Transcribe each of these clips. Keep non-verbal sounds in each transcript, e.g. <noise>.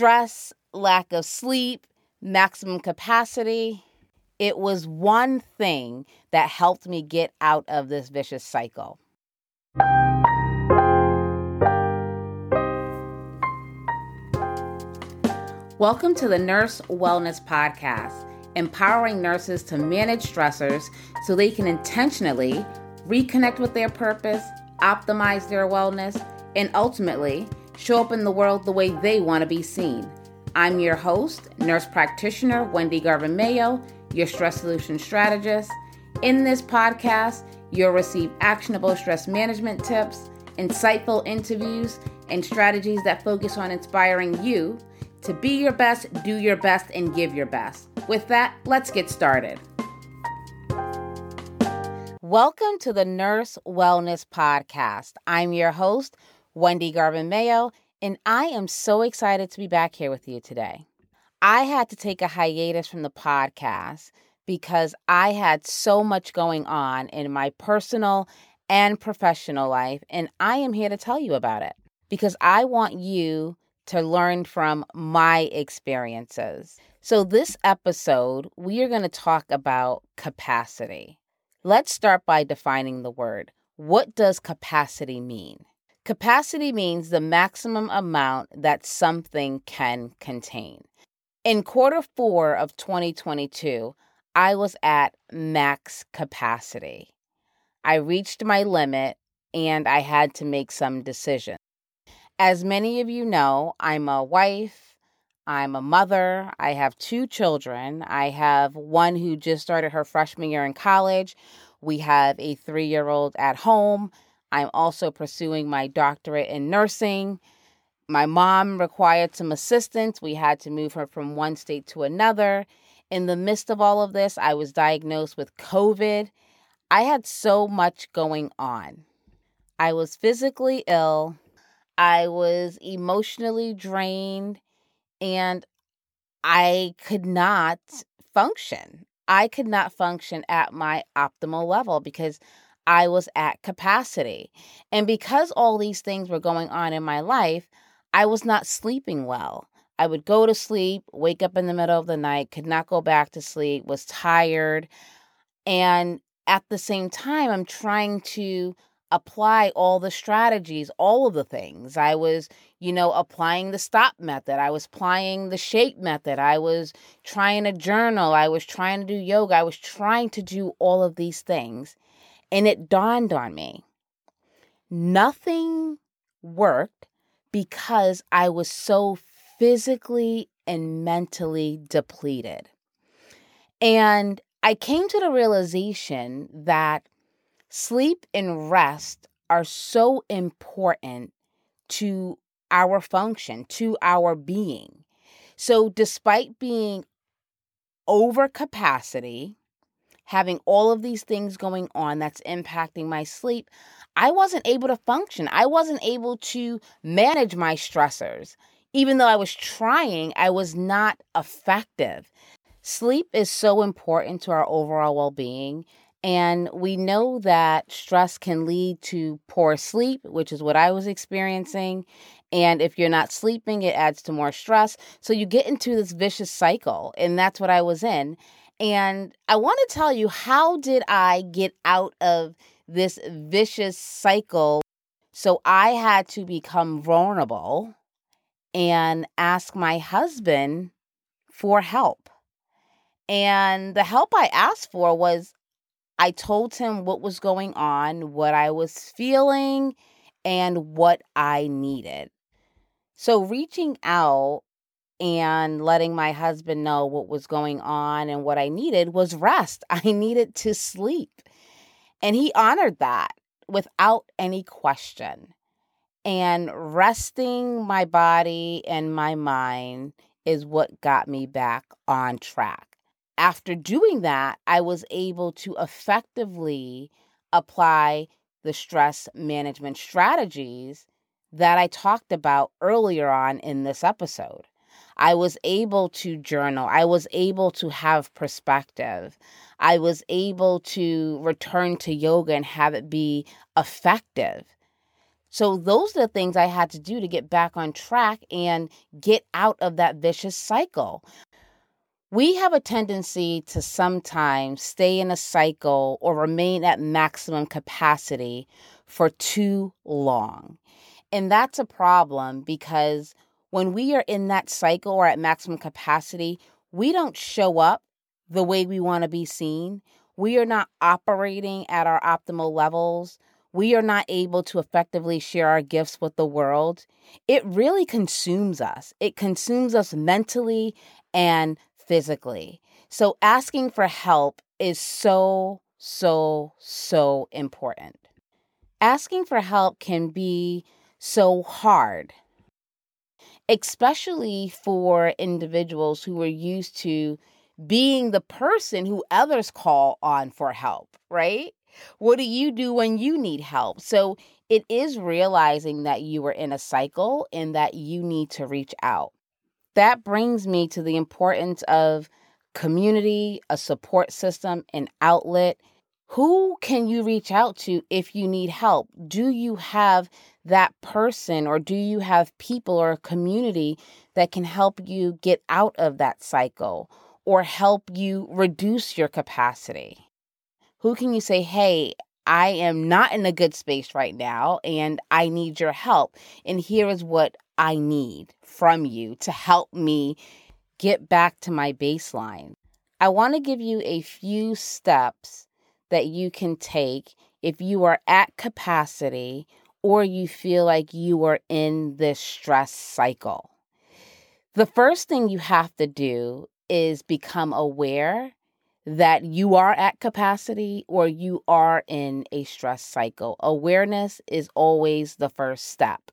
stress, lack of sleep, maximum capacity. It was one thing that helped me get out of this vicious cycle. Welcome to the Nurse Wellness Podcast, empowering nurses to manage stressors so they can intentionally reconnect with their purpose, optimize their wellness, and ultimately show up in the world the way they want to be seen. I'm your host, nurse practitioner Wendy Garvin Mayo, your stress solution strategist. In this podcast, you'll receive actionable stress management tips, insightful interviews, and strategies that focus on inspiring you to be your best, do your best, and give your best. With that, let's get started. Welcome to the Nurse Wellness Podcast. I'm your host, Wendy Garvin Mayo, and I am so excited to be back here with you today. I had to take a hiatus from the podcast because I had so much going on in my personal and professional life, and I am here to tell you about it because I want you to learn from my experiences. So, this episode, we are going to talk about capacity. Let's start by defining the word. What does capacity mean? Capacity means the maximum amount that something can contain. In quarter four of 2022, I was at max capacity. I reached my limit and I had to make some decisions. As many of you know, I'm a wife, I'm a mother, I have two children. I have one who just started her freshman year in college. We have a three year old at home. I'm also pursuing my doctorate in nursing. My mom required some assistance. We had to move her from one state to another. In the midst of all of this, I was diagnosed with COVID. I had so much going on. I was physically ill. I was emotionally drained and I could not function. I could not function at my optimal level because I was at capacity. And because all these things were going on in my life, I was not sleeping well. I would go to sleep, wake up in the middle of the night, could not go back to sleep, was tired. And at the same time, I'm trying to apply all the strategies, all of the things. I was, you know, applying the stop method. I was applying the shape method. I was trying to journal. I was trying to do yoga. I was trying to do all of these things. And it dawned on me nothing worked because I was so physically and mentally depleted. And I came to the realization that Sleep and rest are so important to our function, to our being. So, despite being over capacity, having all of these things going on that's impacting my sleep, I wasn't able to function. I wasn't able to manage my stressors. Even though I was trying, I was not effective. Sleep is so important to our overall well being. And we know that stress can lead to poor sleep, which is what I was experiencing. And if you're not sleeping, it adds to more stress. So you get into this vicious cycle. And that's what I was in. And I want to tell you how did I get out of this vicious cycle? So I had to become vulnerable and ask my husband for help. And the help I asked for was I told him what was going on, what I was feeling, and what I needed. So, reaching out and letting my husband know what was going on and what I needed was rest. <laughs> I needed to sleep. And he honored that without any question. And resting my body and my mind is what got me back on track after doing that, I was able to effectively apply the stress management strategies that I talked about earlier on in this episode. I was able to journal. I was able to have perspective. I was able to return to yoga and have it be effective. So, those are the things I had to do to get back on track and get out of that vicious cycle. We have a tendency to sometimes stay in a cycle or remain at maximum capacity for too long. And that's a problem because when we are in that cycle or at maximum capacity, we don't show up the way we want to be seen. We are not operating at our optimal levels. We are not able to effectively share our gifts with the world. It really consumes us. It consumes us mentally and physically. So asking for help is so, so, so important. Asking for help can be so hard, especially for individuals who are used to being the person who others call on for help, right? What do you do when you need help? So it is realizing that you are in a cycle and that you need to reach out that brings me to the importance of community, a support system, an outlet. Who can you reach out to if you need help? Do you have that person or do you have people or a community that can help you get out of that cycle or help you reduce your capacity? Who can you say, hey, I am not in a good space right now and I need your help. And here is what I need from you to help me get back to my baseline. I want to give you a few steps that you can take if you are at capacity or you feel like you are in this stress cycle. The first thing you have to do is become aware that you are at capacity or you are in a stress cycle. Awareness is always the first step.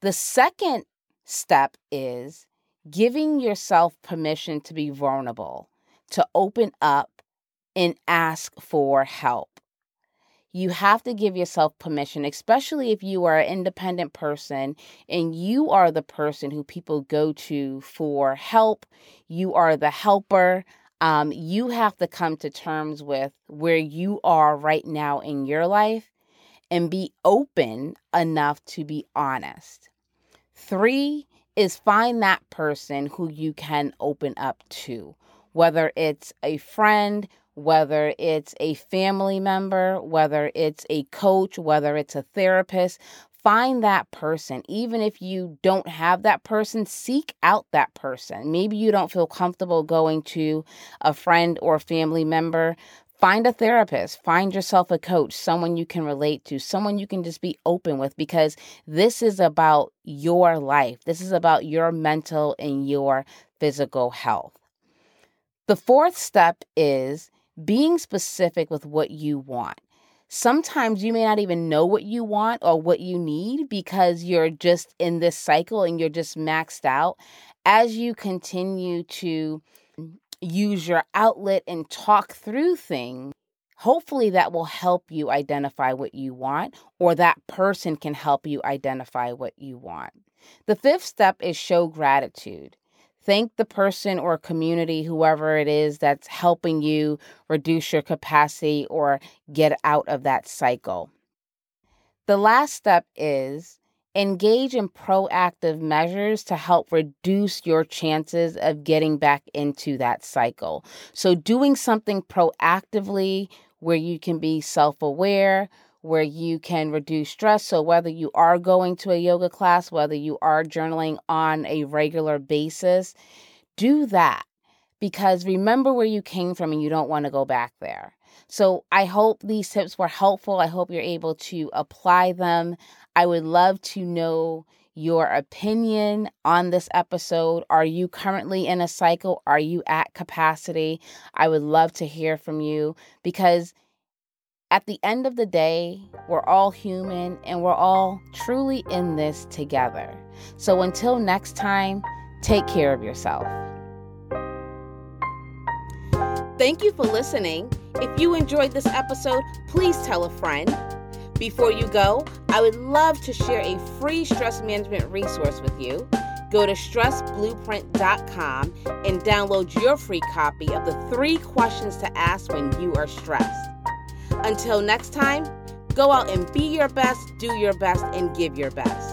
The second step is giving yourself permission to be vulnerable, to open up and ask for help. You have to give yourself permission, especially if you are an independent person and you are the person who people go to for help. You are the helper. Um, you have to come to terms with where you are right now in your life and be open enough to be honest. Three is find that person who you can open up to, whether it's a friend, whether it's a family member, whether it's a coach, whether it's a therapist. Find that person. Even if you don't have that person, seek out that person. Maybe you don't feel comfortable going to a friend or family member, find a therapist, find yourself a coach, someone you can relate to, someone you can just be open with because this is about your life. This is about your mental and your physical health. The fourth step is being specific with what you want. Sometimes you may not even know what you want or what you need because you're just in this cycle and you're just maxed out. As you continue to use your outlet and talk through things, hopefully that will help you identify what you want, or that person can help you identify what you want. The fifth step is show gratitude. Thank the person or community, whoever it is, that's helping you reduce your capacity or get out of that cycle. The last step is Engage in proactive measures to help reduce your chances of getting back into that cycle. So, doing something proactively where you can be self aware, where you can reduce stress. So, whether you are going to a yoga class, whether you are journaling on a regular basis, do that because remember where you came from and you don't want to go back there. So, I hope these tips were helpful. I hope you're able to apply them. I would love to know your opinion on this episode. Are you currently in a cycle? Are you at capacity? I would love to hear from you because at the end of the day, we're all human and we're all truly in this together. So until next time, take care of yourself. Thank you for listening. If you enjoyed this episode, please tell a friend. Before you go, I would love to share a free stress management resource with you. Go to stressblueprint.com and download your free copy of the three questions to ask when you are stressed. Until next time, Go out and be your best, do your best, and give your best.